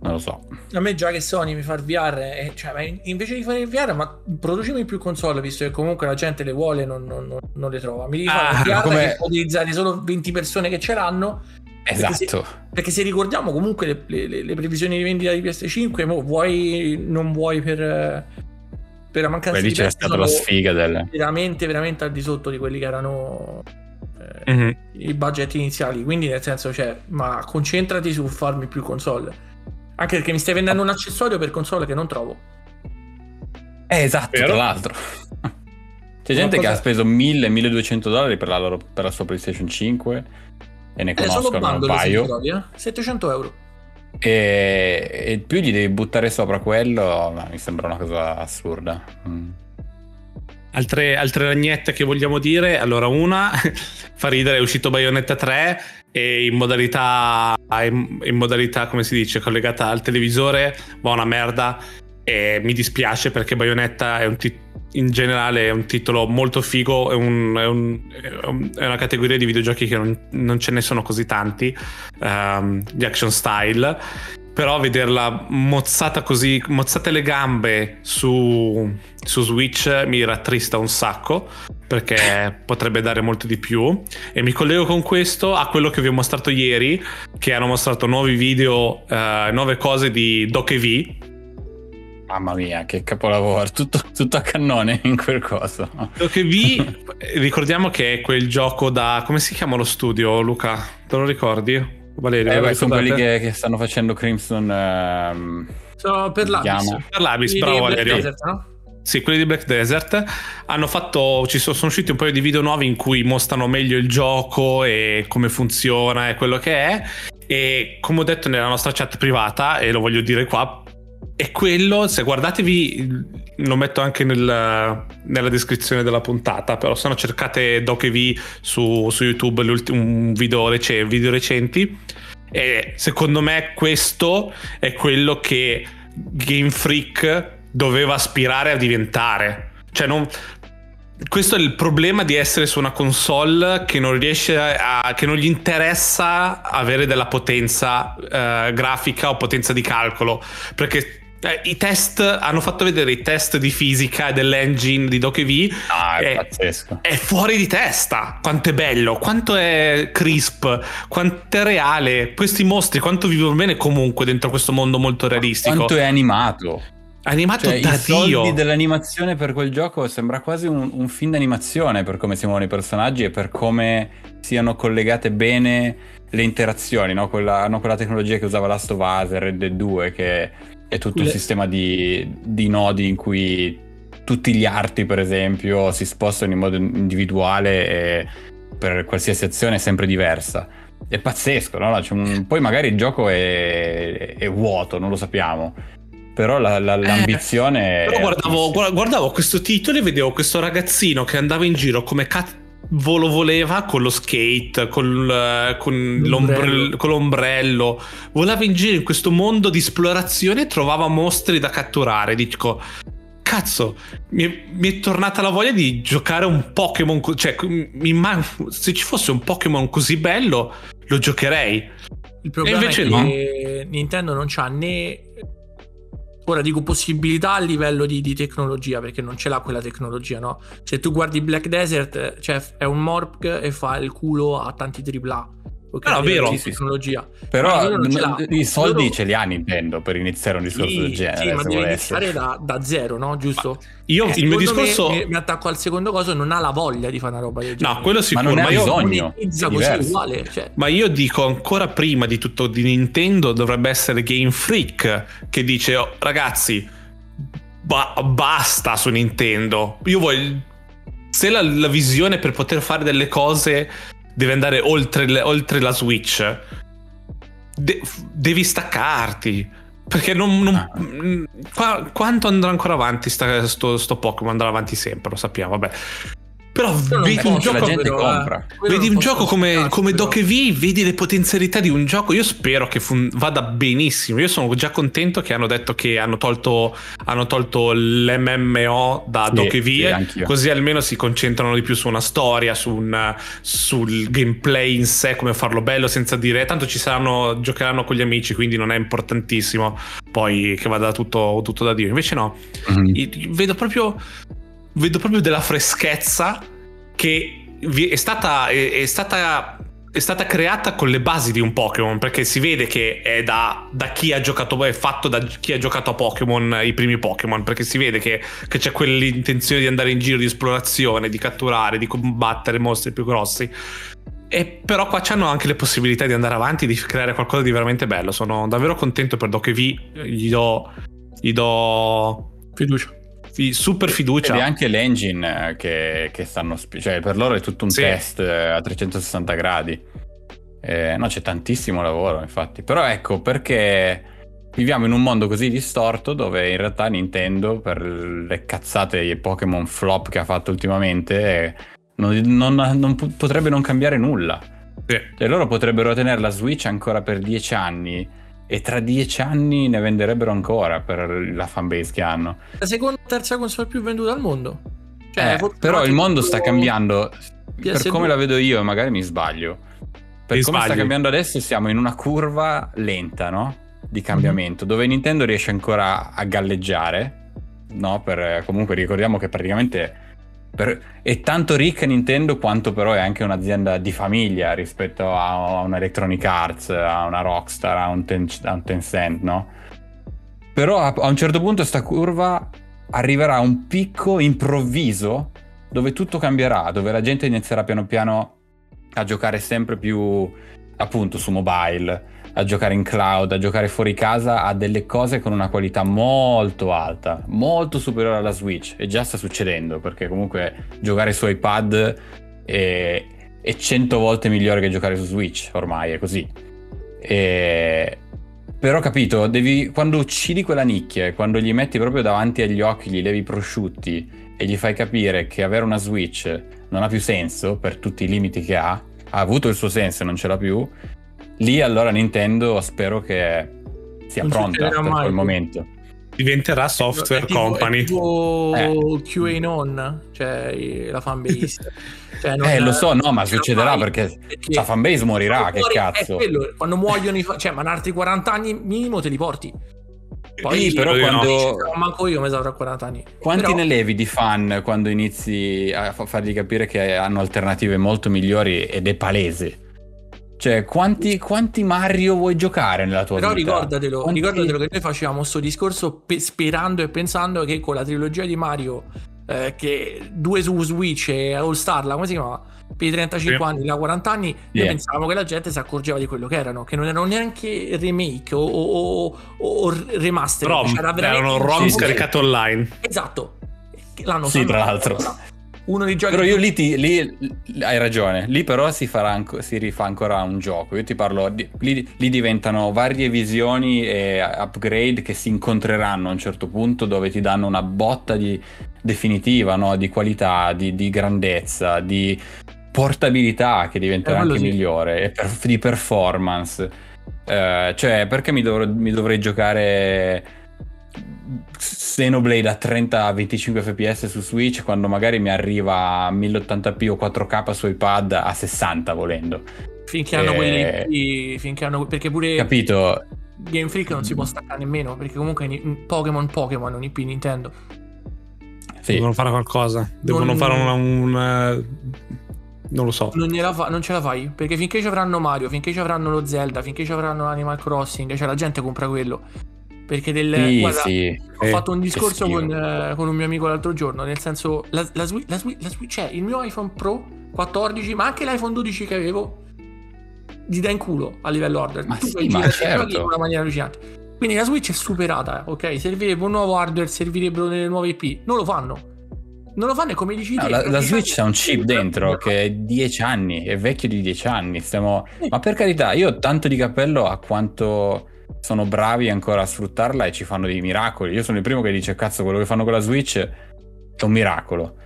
non lo so. A me già che Sony mi fa il VR, eh, cioè, invece di fare il VR, ma producimi più console, visto che comunque la gente le vuole, non, non- non- non le trova. Mi devi Ah, fare come- che può utilizzare solo 20 persone che ce l'hanno. Esatto. Perché se ricordiamo comunque le, le- le- le previsioni di vendita di PS5, mo vuoi, non vuoi per, eh, per la mancanza Beh, lì di c'è stata la sfiga del... veramente, veramente al di sotto di quelli che erano eh, Mhm. i budget iniziali. Quindi, nel senso, cioè, ma concentrati su farmi più console. Anche perché mi stai vendendo un accessorio per console che non trovo. Eh, esatto, Vero? tra l'altro. C'è gente che cosa- ha speso 1000-1200 dollari per la, loro, per la sua PlayStation 5 e ne Eh, conoscono un paio. li trovi, eh? 700 euro. E, e più gli devi buttare sopra quello, ma mi sembra una cosa assurda. Mm. Altre, altre ragnette che vogliamo dire. Allora, una fa ridere, è uscito Bayonetta 3 e in modalità, in, modalità, come si dice, collegata al televisore, va una merda. E mi dispiace perché Bayonetta è un tit- in generale è un titolo molto figo, è, un- è un- è un- è una categoria di videogiochi che non, non ce ne sono così tanti, ehm, di action style. Però vederla mozzata così, mozzate le gambe su, su Switch mi rattrista un sacco perché potrebbe dare molto di più. E mi collego con questo a quello che vi ho mostrato ieri, che hanno mostrato nuovi video, eh, nuove cose di DokeV. Mamma mia, che capolavoro, tutto, tutto a cannone in quel coso. DokeV, ricordiamo che è quel gioco da... come si chiama lo studio, Luca? Te lo ricordi? Valerio, Eh, beh, sono quelli che, che stanno facendo Crimson. ehm, Sono per l'Abyss. chiama? Per l'Abyss, bravo Valerio. Desert, no? Sì, quelli di Black Desert hanno fatto. Ci sono, sono usciti un paio di video nuovi in cui mostrano meglio il gioco e come funziona e quello che è. E come ho detto nella nostra chat privata, e lo voglio dire qua, è quello. Se guardatevi, lo metto anche nel- nella descrizione della puntata. Però se no, cercate DokeV su, su YouTube, un video, rece- video recenti. E secondo me questo è quello che Game Freak doveva aspirare a diventare. Cioè, non. Questo è il problema di essere su una console che non riesce a. che non gli interessa avere della potenza eh, grafica o potenza di calcolo. Perché eh, i test hanno fatto vedere i test di fisica e dell'engine di DokeV. Ah, è Eh, pazzesco. È fuori di testa. Quanto è bello, quanto è crisp, quanto è reale. Questi mostri, quanto vivono bene comunque dentro questo mondo molto realistico. Quanto è animato. Animato Cioè, da i soldi Dio. dell'animazione per quel gioco sembra quasi un, un film d'animazione per come si muovono i personaggi e per come siano collegate bene le interazioni, no? Quella, hanno quella tecnologia che usava Last of Us e Red Dead 2 che è tutto un Le- sistema di, di nodi in cui tutti gli arti per esempio si spostano in modo individuale e per qualsiasi azione è sempre diversa. È pazzesco, no? C'è un- Poi magari il gioco è, è vuoto, non lo sappiamo. Però la- la- l'ambizione. Eh, Però guardavo, guardavo questo titolo e vedevo questo ragazzino che andava in giro come cat- volo voleva con lo skate, col, con, L'ombrello. con l'ombrello. Volava in giro in questo mondo di esplorazione e trovava mostri da catturare. Dico, cazzo, mi è, mi è tornata la voglia di giocare un Pokémon. Cioè, mi immag- se ci fosse un Pokémon così bello, lo giocherei. Il problema invece è no. che Nintendo non c'ha né ora dico possibilità a livello di, di tecnologia perché non ce l'ha quella tecnologia, no? Se tu guardi Black Desert, eh, cioè è un Morpg e fa il culo a tanti AAA. Ok, Ah, a livello vero. di Sì, tecnologia. Ma Però non i soldi Loro- ce li ha Nintendo per iniziare un discorso Sì, del genere. sì, ma devi iniziare da, da zero, no? Giusto? Io, Eh, il mio discorso. mi, mi attacco al secondo coso, non ha la voglia di fare una roba del genere. No, quello Ma sicuro. non ne Ma, ha io, bisogno. uguale. Cioè, ma io dico ancora prima di tutto di Nintendo dovrebbe essere Game Freak che dice "Oh, ragazzi ba- basta su Nintendo. Io voglio se la, la visione per poter fare delle cose deve andare oltre, le- oltre la Switch. De- devi staccarti perché non, non- Ah. qua- quanto andrà ancora avanti sta- sto, sto Pokémon? Andrà avanti sempre lo sappiamo vabbè però non vedi un posso, la gioco gente però, eh. compra. Vedi un gioco come, come però. Dokev, vedi le potenzialità di un gioco. Io spero che fun- vada benissimo. Io sono già contento che hanno detto che hanno tolto, hanno tolto l'MMO da Sì, Dokev, sì, anch'io. così almeno si concentrano di più su una storia, su un- sul gameplay in sé, come farlo bello senza dire tanto ci saranno, giocheranno con gli amici, quindi non è importantissimo poi che vada tutto, tutto da Dio. Invece no, Mhm. i- vedo proprio vedo proprio della freschezza che è stata è, è stata è stata creata con le basi di un Pokémon perché si vede che è da, da chi ha giocato è fatto da chi ha giocato a Pokémon i primi Pokémon perché si vede che, che c'è quell'intenzione di andare in giro di esplorazione di catturare di combattere mostri più grossi e però qua c'hanno anche le possibilità di andare avanti di creare qualcosa di veramente bello sono davvero contento per Dokev gli do gli do Fiducia. Super fiducia è anche l'engine eh, che, che stanno cioè per loro è tutto un Sì. test eh, a 360 gradi. Eh, no, c'è tantissimo lavoro, infatti. Però ecco, perché viviamo in un mondo così distorto dove in realtà Nintendo, per le cazzate e Pokémon flop che ha fatto ultimamente, eh, non, non- non po- potrebbe non cambiare nulla. Sì. Cioè, loro potrebbero tenere la Switch ancora per 10 anni e tra 10 anni ne venderebbero ancora per la fanbase che hanno. La seconda o terza console più venduta al mondo. Eh, forse però il mondo sta cambiando. Per PS2. come la vedo io, magari mi sbaglio. Per Ti come sta sbagli. cambiando adesso, siamo in una curva lenta, no? Di cambiamento, dove Nintendo riesce ancora a galleggiare. No? Per, comunque ricordiamo che praticamente per- è tanto ricca Nintendo quanto però è anche un'azienda di famiglia rispetto a, a una Electronic Arts, a una Rockstar, a un, Ten- a un Tencent, no? Però a, a un certo punto sta curva arriverà a un picco improvviso dove tutto cambierà, dove la gente inizierà piano piano a giocare sempre più appunto su mobile, a giocare in cloud, a giocare fuori casa a delle cose con una qualità molto alta, molto superiore alla Switch. E già sta succedendo perché comunque giocare su iPad è, è 100 volte migliore che giocare su Switch, ormai è così. E... Però capito, devi, quando uccidi quella nicchia quando gli metti proprio davanti agli occhi, gli levi prosciutti e gli fai capire che avere una Switch non ha più senso per tutti i limiti che ha, ha avuto il suo senso e non ce l'ha più, lì allora Nintendo spero che sia Non pronta per mai. quel momento. diventerà software È tipo- company È tipo Eh. QA non, cioè la fanbase. Cioè, non- Eh, lo so, no, ma succederà mai, perché la fanbase morirà, che muori- cazzo. Quello, quando muoiono i fa- cioè, ma in altri 40 anni minimo te li porti. Poi Sì, però no. quando... non manco io mi sa tra 40 anni. Quanti Però- ne levi di fan quando inizi a fa- fargli capire che hanno alternative molto migliori ed è palese? Cioè, quanti, quanti Mario vuoi giocare nella tua Però vita? ricordatelo, Quanti- ricordatelo che noi facevamo questo discorso pe- sperando e pensando che con la trilogia di Mario, eh, che due su Switch e All Star, la- come si chiama? Per i 35 Sì. anni, da 40 anni, noi Yeah. pensavamo che la gente si accorgeva di quello che erano, che non erano neanche remake o, o, o- o remaster. ROM cioè era veramente erano un ROM scaricato online Esatto. L'hanno Sì, tra l'altro. Uno dei giochi Però io lì, ti- lì- hai ragione, lì però si, farà anco- si rifà ancora un gioco. Io ti parlo, di- lì, lì diventano varie visioni e upgrade che si incontreranno a un certo punto dove ti danno una botta di definitiva, no? di qualità, di, di grandezza, di, portabilità che diventerà Eh, anche sì. migliore e per- di performance. Eh, cioè, perché mi, dovrò- mi dovrei giocare Xenoblade a 30-25 fps su Switch quando magari mi arriva a 1080p o 4K su iPad a 60 volendo? Finché hanno Eh, quelle IP, finché hanno perché pure Capito? Game Freak non si può staccare nemmeno, perché comunque Pokémon Pokémon un IP Nintendo. Sì. Devono fare qualcosa. Devono Non- fare una, un... eh, Non lo so. Non, gliela fa- non ce la fai, perché finché ci avranno Mario, finché ci avranno lo Zelda, finché ci avranno Animal Crossing, cioè la gente compra quello. Perché del Sì, guarda, sì. Ho Eh, fatto un discorso con, eh, con un mio amico l'altro giorno, nel senso, la, la Switch, la Switch- la Switch- cioè il mio iPhone Pro 14, ma anche l'iPhone 12 che avevo, gli dà in culo a livello hardware. Ma tu sì, puoi ma certo. in una maniera allucinante. Quindi la Switch è superata, ok? Servirebbe un nuovo hardware, servirebbero delle nuove IP. Non lo fanno. Non lo fanno e come dici No, te, la, la Switch ha un chip dentro che è 10 anni, è vecchio di 10 anni. Stiamo... Ma per carità, io ho tanto di cappello a quanto sono bravi ancora a sfruttarla e ci fanno dei miracoli. Io sono il primo che dice, cazzo, quello che fanno con la Switch è un miracolo.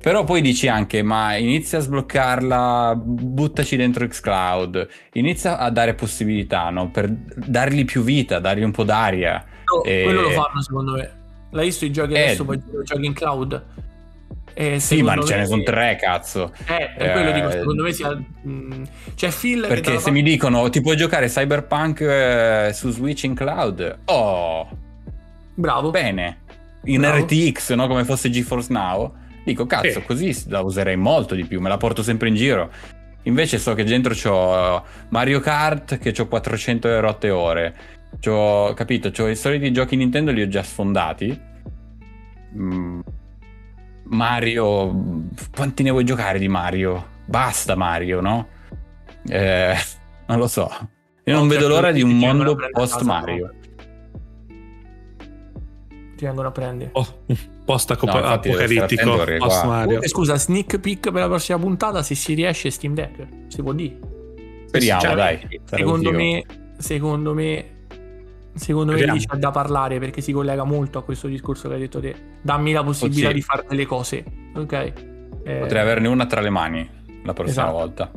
Però poi dici anche, ma inizia a sbloccarla, buttaci dentro Xcloud, inizia a dare possibilità, no? Per dargli più vita, dargli un po' d'aria. No, E- Quello lo fanno secondo me. L'hai visto i giochi Eh, adesso, poi giochi in cloud. Eh, Sì, ma ce ne sono tre, cazzo. Eh, per quello dico, Eh, secondo me sia... mh, c'è Phil Perché se mi dicono ti puoi giocare Cyberpunk eh, su Switch in cloud, oh, Bravo. bene. In Bravo. RTX, no? Come fosse GeForce Now. Dico, cazzo, Sì. così la userei molto di più, me la porto sempre in giro. Invece so che dentro c'ho Mario Kart che ho 400 e rotte ore. C'ho, capito, c'ho i soliti giochi Nintendo li ho già sfondati. Mm, Mario, quanti ne vuoi giocare di Mario? Basta Mario, no? Eh, non lo so. Io non No, vedo certo, l'ora di un mondo post Mario. Ti vengono a prendere. Oh, post apocalittico. post Mario. Scusa, sneak peek per la prossima puntata, se si riesce Steam Deck, si può dire. Speriamo, Cioè, dai. Secondo me, secondo me, secondo me lì c'è da parlare perché si collega molto a questo discorso che hai detto te. Dammi la possibilità Sì. di fare delle cose, ok? Eh, Potrei averne una tra le mani la prossima Esatto. volta.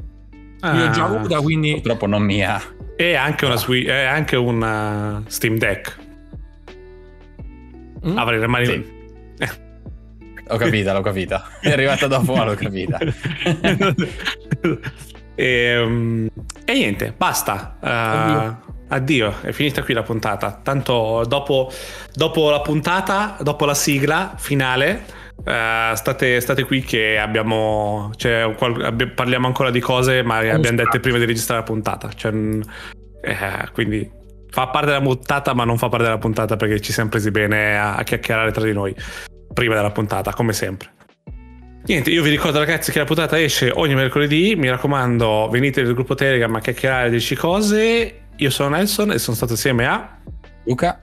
Io ho già Ah, avuta, quindi Purtroppo non mia. E anche una, Switch, e anche una Steam Deck. Mm? Avrei le mani. Sì. L'ho capita, l'ho capita. È arrivata dopo, ma l'ho capita. e, um, e niente, basta. Uh, Addio. è finita qui la puntata. Tanto dopo, dopo la puntata, dopo la sigla finale, uh, state, state qui che abbiamo, cioè, qual- parliamo ancora di cose, ma le abbiamo dette prima di registrare la puntata. Cioè, eh, quindi fa parte della puntata, ma non fa parte della puntata perché ci siamo presi bene a, a chiacchierare tra di noi prima della puntata, come sempre. Niente, io vi ricordo ragazzi che la puntata esce ogni mercoledì, mi raccomando venite nel gruppo Telegram a chiacchierare e dirci cose. Io sono Nelson e sono stato assieme a... Luca,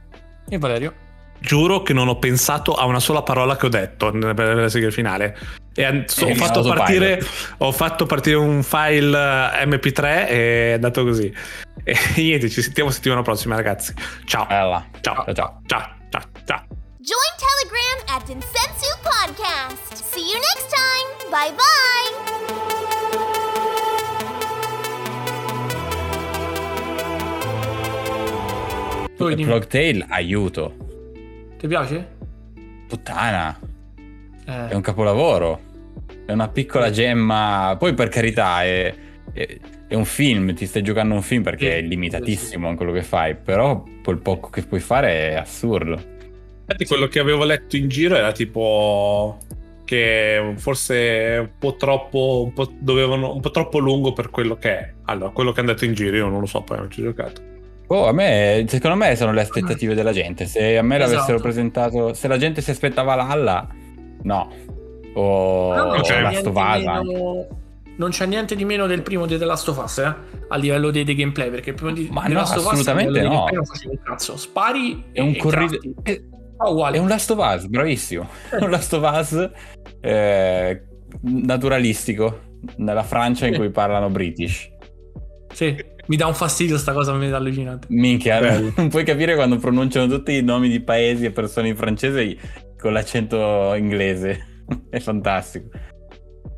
e Valerio. Giuro che non ho pensato a una sola parola che ho detto nella- sigla finale. E so- ho, fatto partire, ho fatto partire un file eh, MP3 e è andato così. E niente, ci sentiamo settimana prossima ragazzi. Ciao. bella. Ciao. Ciao ciao. Ciao. Ciao. Ciao. Join Telegram at Densensu Podcast. See you next time. Bye bye. Tu dimmi, Plugtail, aiuto. ti piace? Puttana, Eh, è un capolavoro. È una piccola gemma. Poi per carità è, è- è un film, ti stai giocando un film perché Sì, è limitatissimo in quello che fai, però quel poco che puoi fare è assurdo. Infatti quello che avevo letto in giro era tipo che forse è un po' troppo un po', dovevano, un po' troppo lungo per quello che è. Allora, quello che è andato in giro io non lo so, poi non ci ho giocato. Oh, a me, secondo me sono le aspettative della gente. Se a me l'avessero Esatto. presentato, se la gente si aspettava Lalla, no. O no, non, c'è meno, non c'è niente di meno del primo di The Last of Us, eh? A livello dei, dei gameplay, perché il primo di Ma The no, Last of Us assolutamente no. non facevo un cazzo. Spari È un corrido. crafti. È, uguale. è un Last of Us, bravissimo. È un Last of Us eh, naturalistico. Nella Francia in cui parlano British. Sì, mi dà un fastidio sta cosa, mi dà allucinante. Minchia, Bello. non puoi capire quando pronunciano tutti i nomi di paesi e persone in francese con l'accento inglese. È fantastico.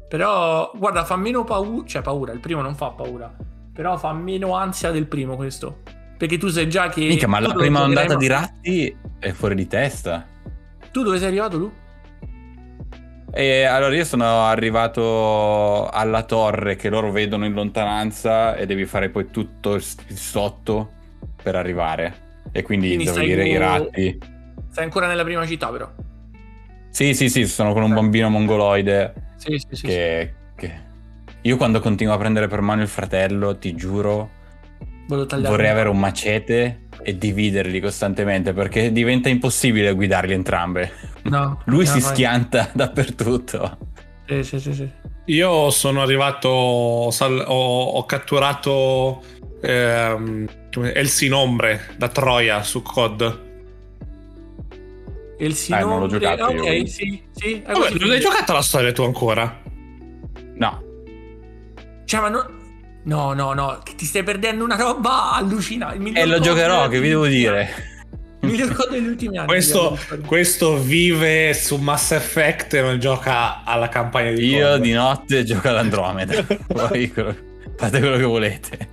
Però, guarda, fa meno paura. Cioè, paura, il primo non fa paura. Però fa meno ansia del primo questo. Perché tu sai già che. Minchia, ma la prima ondata ma- di ratti è fuori di testa. Tu dove sei arrivato, Lu? E allora io sono arrivato alla torre che loro vedono in lontananza e devi fare poi tutto il sotto per arrivare. E quindi, Quindi devo stai dire i ratti. Sei ancora nella prima città, però. Sì, sì, sì, sono con un bambino mongoloide Sì, sì, sì. che, che- Io quando continuo a prendere per mano il fratello, ti giuro, sì. Vorrei avere un macete e dividerli costantemente perché diventa impossibile guidarli entrambe. No, Lui no, si vai. schianta dappertutto. Sì, sì, sì, sì. Io sono arrivato, sal- ho, ho catturato ehm, Elsinombre da Troia su COD. Il Eh, non l'ho Sinombre- giocato Ok, io, sì, sì. Vabbè, non hai giocato la storia tu ancora? No, Cioè, ma no... No, no, no, che ti stai perdendo una roba allucinante. e miglior lo giocherò, che vi devo dire? Il miglior code degli ultimi anni. Questo, questo vive su Mass Effect e non gioca alla campagna di Io COD. di notte gioco ad Andromeda. Poi fate quello che volete.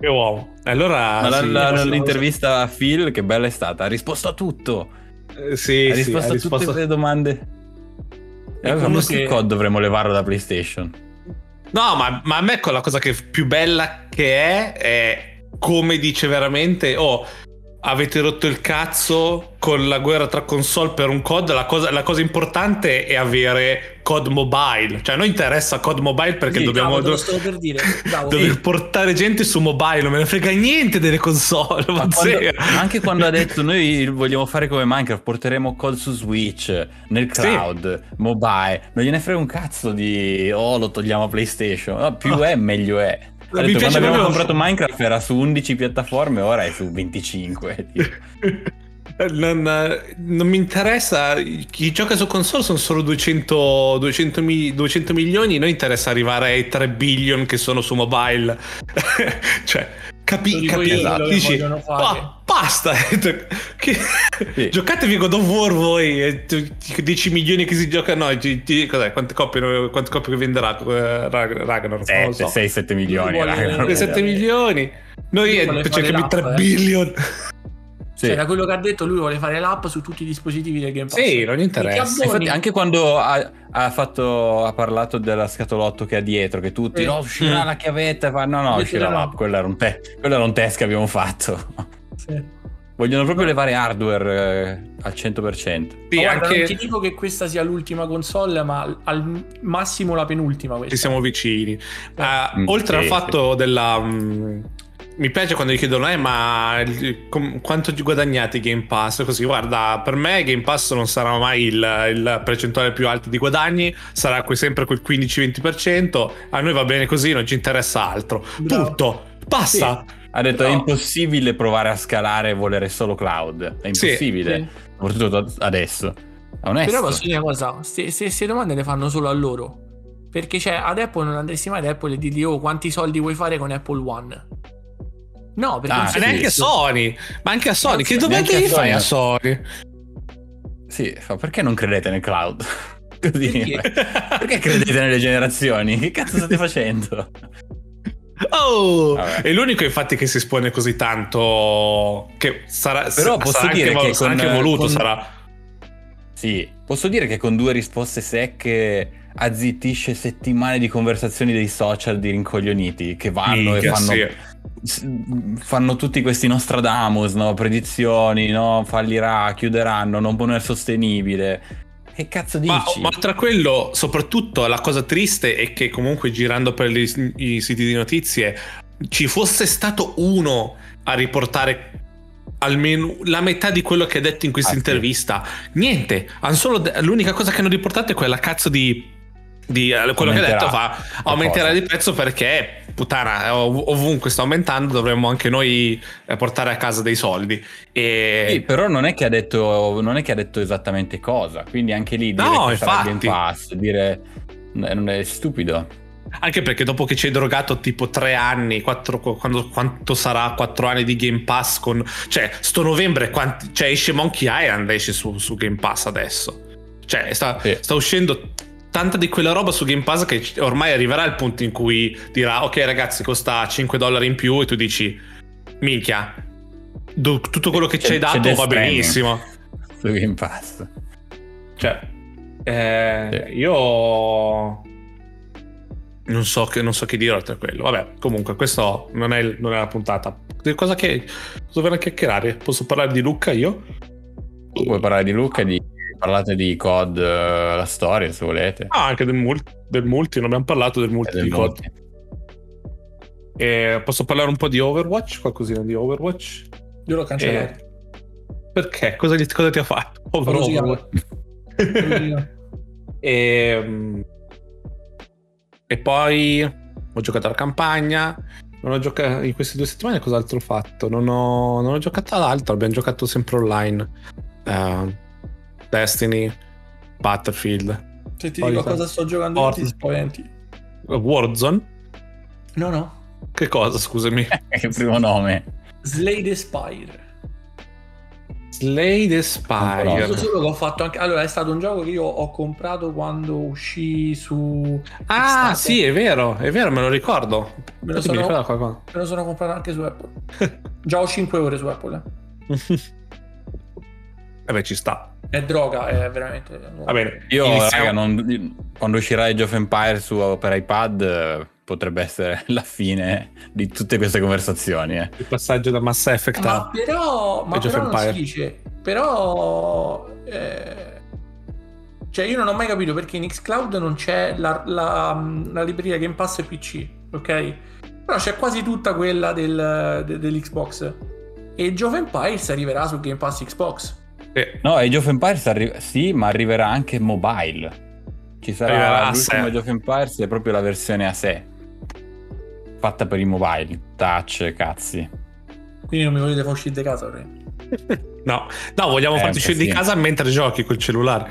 Che uomo. Allora, Ma la- sì, la- possiamo- l'intervista a Phil, che bella è stata. Ha risposto a tutto. Eh, sì, ha sì, risposto ha a risposto- tutte le domande. E allora, comunque- questo COD dovremmo levarlo da PlayStation. No, ma, ma a me la cosa che più bella che è è come dice veramente, oh, avete rotto il cazzo con la guerra tra console per un COD, la cosa, la cosa importante è avere COD mobile, cioè a noi interessa COD mobile perché Sì, dobbiamo Bravo, do- per dire. Bravo. dover portare gente su mobile, non me ne frega niente delle console, ma Ma quando- anche quando ha detto noi vogliamo fare come Minecraft, porteremo COD su Switch, nel Sì. cloud, mobile, non gliene frega un cazzo di oh lo togliamo a PlayStation, No, più Ah. è meglio è. Mi detto, quando abbiamo comprato Minecraft era su 11 piattaforme, ora è su 25. tipo. Non, non mi interessa, chi gioca su console sono solo 200, 200, mi- 200 milioni, noi interessa arrivare ai 3 billion che sono su mobile. cioè, capi, capi, esatto. dici. "Ah, basta, Che- Sì. giocatevi God of War voi, e tu- 10 milioni che si giocano, no, ti- ti- cos'è, quante coppie, quante coppie che venderà eh, Rag- Ragnar? Non lo so. 6-7 milioni. vuole- Eh, 7 è- milioni. Noi eh, cerchiamo i 3 l'app, eh. billion. Sì. Cioè, da quello che ha detto, lui vuole fare l'app su tutti i dispositivi del Game Pass. Sì, non gli interessa. Infatti, anche quando ha, ha fatto, ha parlato della scatolotto che ha dietro, che tutti, Sì. no, uscirà Mm. la chiavetta, fa, no, no, uscirà no. l'app, quello era un, te- quello era un test che abbiamo fatto. Sì. Vogliono proprio levare hardware eh, al 100%. Sì, guarda, anche... non ti dico che questa sia l'ultima console, ma al- massimo la penultima questa. ci siamo vicini. Eh, Mm, oltre sì, al fatto della. mm, mi piace quando gli chiedono, eh, ma il- com- quanto guadagnate Game Pass? Così, guarda, per me Game Pass non sarà mai il, il percentuale più alto di guadagni, sarà que- sempre quel 15-20%. A noi va bene così, non ci interessa altro. Bravo. Tutto, basta. Ha detto No. è impossibile provare a scalare e volere solo cloud. È Sì, impossibile. sì. Soprattutto adesso. È onesto. Però posso dire una cosa, queste domande le fanno solo a loro. Perché cioè, ad Apple non andresti mai ad Apple e dirgli oh quanti soldi vuoi fare con Apple One? No, perché Ah, neanche. Sony, ma anche a Sony. Che domande gli fai a Sony. Sì, perché non credete nel cloud? Così. Perché? Perché credete nelle generazioni? Che cazzo state facendo? Oh, Vabbè. è l'unico infatti che si espone così tanto che sarà Però posso sarà dire anche, che sarà con- anche voluto con- sarà Sì, posso dire che con due risposte secche azzittisce settimane di conversazioni dei social di rincoglioniti che vanno Minchia, e fanno, sì. fanno tutti questi Nostradamus, no? predizioni, no? fallirà, chiuderanno, non è sostenibile. Che cazzo ma, dici? ma tra quello soprattutto la cosa triste è che comunque girando per gli- i siti di notizie ci fosse stato uno a riportare almeno la metà di quello che ha detto in questa Ah, sì. intervista niente han solo de- l'unica cosa che hanno riportato è quella cazzo di di eh, quello che ha detto fa aumenterà di prezzo perché puttana ov- ovunque sta aumentando dovremmo anche noi eh, portare a casa dei soldi e Sì, però non è che ha detto non è che ha detto esattamente cosa, quindi anche lì dire No, che il Game infatti. Pass, dire non è stupido. Anche perché dopo che ci hai drogato tipo tre anni, quattro, quando, quanto sarà quattro anni di Game Pass con... Cioè, sto novembre, quanti- cioè esce Monkey Island, esce su, su Game Pass adesso. Cioè, sta, Sì. sta uscendo tanta di quella roba su Game Pass che ormai arriverà il punto in cui dirà ok ragazzi costa 5 dollari in più e tu dici minchia do- tutto quello che ci hai dato va benissimo Su Game Pass. cioè eh, Sì. io non so, che, non so che dire oltre a quello vabbè comunque questo non è, il- non è la puntata Di cosa che dovrei chiacchierare posso parlare di Luca io? Puoi parlare di Luca e di... parlate di COD, eh, la storia se volete. Ah, anche del, mul- del multi, non abbiamo parlato del multi E del di COD. E posso parlare un po' di Overwatch? Qualcosina di Overwatch? Io l'ho cancellato. Eh, perché? Cosa, gli- cosa ti ha fatto? Overwatch. e, mm, e poi ho giocato alla campagna. Non ho giocato in queste due settimane cos'altro ho fatto? Non ho, non ho giocato ad altro, abbiamo giocato sempre online. Eh, Destiny, Battlefield, Se ti Poi dico sa- cosa sto giocando io, ti spaventi. Warzone. No, no. Che cosa, scusami? Il primo nome. Slay the Spire. Slay the Spire. so solo che ho fatto anche. Allora, è stato un gioco che io ho comprato quando uscì su. Ah, Kickstarter. sì, è vero, è vero, me lo ricordo. Me lo, sono, me lo sono comprato anche su Apple. Già ho 5 ore su Apple. eh. Vabbè, ci sta. È droga, è veramente. Va bene. Io, iniziamo. raga, non- quando uscirà Age of Empire su, per iPad eh, potrebbe essere la fine di tutte queste conversazioni. eh. Il passaggio da Mass Effect Ma a... però, ma Age of però non si Empire. dice. Però. eh, cioè, io non ho mai capito perché in Xcloud non c'è la, la, la libreria Game Pass PC, ok? Però c'è quasi tutta quella del, de- dell'Xbox. E Age of Empires arriverà su Game Pass Xbox. No, Age of Empires arri- sì, ma arriverà anche mobile. Ci sarà Arriverà l'ultimo. Age of Empires è proprio la versione a sé. Fatta per i mobile, touch, cazzi. Quindi non mi volete far uscire di casa. No, no, vogliamo Eh, farti uscire di casino. casa mentre giochi col cellulare.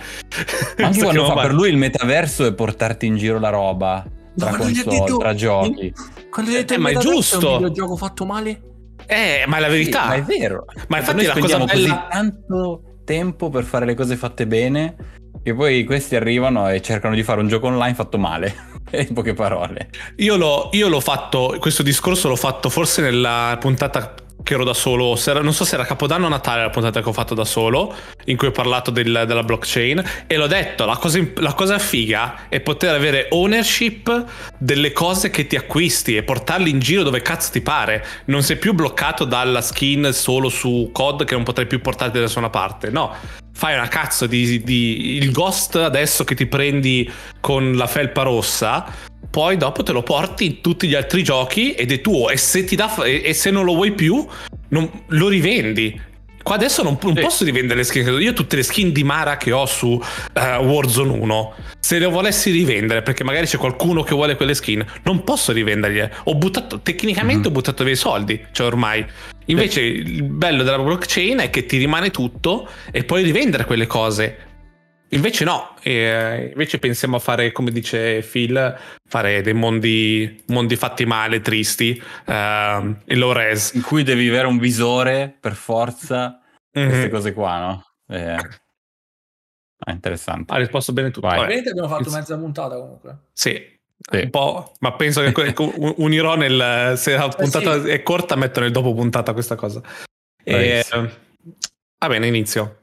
Anche quando fa per lui il metaverso è portarti in giro la roba tra ha console, detto- tra giochi. Quando hai detto Eh, il ma è giusto. un videogioco fatto male? Eh, ma è la Sì, verità. ma è vero. Ma infatti la cosa bella- così tanto tempo per fare le cose fatte bene che poi questi arrivano e cercano di fare un gioco online fatto male. in poche parole. Io l'ho, io l'ho fatto, questo discorso l'ho fatto forse nella puntata che ero da solo, era- non so se era Capodanno o Natale la puntata che ho fatto da solo, in cui ho parlato del- della blockchain, e l'ho detto, la cosa, la cosa figa è poter avere ownership delle cose che ti acquisti e portarli in giro dove cazzo ti pare. Non sei più bloccato dalla skin solo su COD che non potrai più portarti da nessuna parte, no. Fai una cazzo di, di- il ghost adesso che ti prendi con la felpa rossa poi dopo te lo porti in tutti gli altri giochi ed è tuo e se, ti dà, e, e se non lo vuoi più non- lo rivendi. Qua adesso non, non Sì. posso rivendere le skin io tutte le skin di Mara che ho su eh, Warzone 1 se le volessi rivendere perché magari c'è qualcuno che vuole quelle skin non posso rivenderle ho buttato tecnicamente Mhm. ho buttato via i soldi cioè ormai. Invece il bello della blockchain è che ti rimane tutto e puoi rivendere quelle cose Invece no, eh, invece pensiamo a fare, come dice Phil, fare dei mondi, mondi fatti male, tristi, ehm, e low res. In cui devi avere un visore per forza, queste Mhm. cose qua, no? Eh, è interessante. Ha risposto bene. Vabbè, Veramente abbiamo fatto mezza puntata comunque. sì, Sì. un po', ma penso che unirò nel... Se la puntata sì. è corta metto nel dopo puntata questa cosa. E, Bravissimo. va bene, inizio.